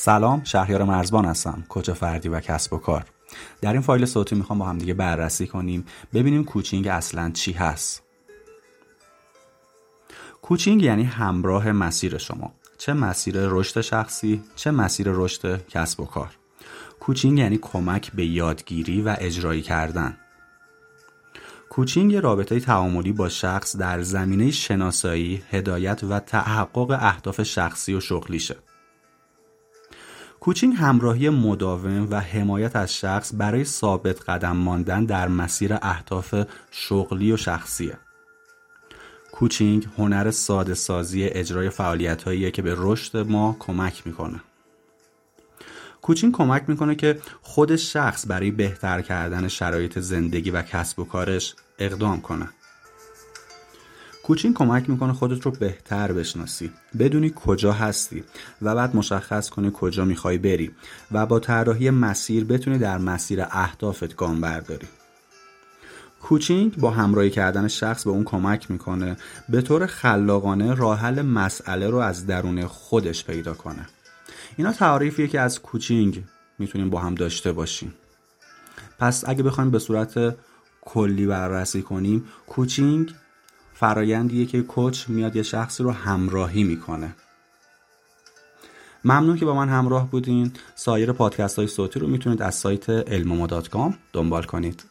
سلام شهریار مرزبان هستم کوچ فردی و کسب و کار. در این فایل صوتی می‌خوام با هم دیگه بررسی کنیم ببینیم کوچینگ اصلا چی هست. کوچینگ یعنی همراه مسیر شما. چه مسیر رشد شخصی چه مسیر رشد کسب و کار. کوچینگ یعنی کمک به یادگیری و اجرایی کردن. کوچینگ رابطه تعاملی با شخص در زمینه شناسایی، هدایت و تحقق اهداف شخصی و شغلیشه. کوچینگ همراهی مداوم و حمایت از شخص برای ثابت قدم ماندن در مسیر اهداف شغلی و شخصیه. کوچینگ هنر ساده سازی اجرای فعالیت که به رشد ما کمک می‌کنه. کوچینگ کمک می‌کنه که خود شخص برای بهتر کردن شرایط زندگی و کسب و کارش اقدام کنه. کوچینگ کمک می‌کنه خودت رو بهتر بشناسی. بدونی کجا هستی و بعد مشخص کنی کجا می‌خوای بری و با طراحی مسیر بتونی در مسیر اهدافت گام برداری. کوچینگ با همراهی کردن شخص به اون کمک می‌کنه به طور خلاقانه راه حل مسئله رو از درون خودش پیدا کنه. اینا تعریفیه که از کوچینگ می‌تونیم با هم داشته باشیم. پس اگه بخوایم به صورت کلی بررسی کنیم کوچینگ فرایندیه که کوچ میاد یه شخصی رو همراهی می‌کنه. ممنون که با من همراه بودین. سایر پادکست های صوتی رو می‌تونید از سایت علموما دنبال کنید.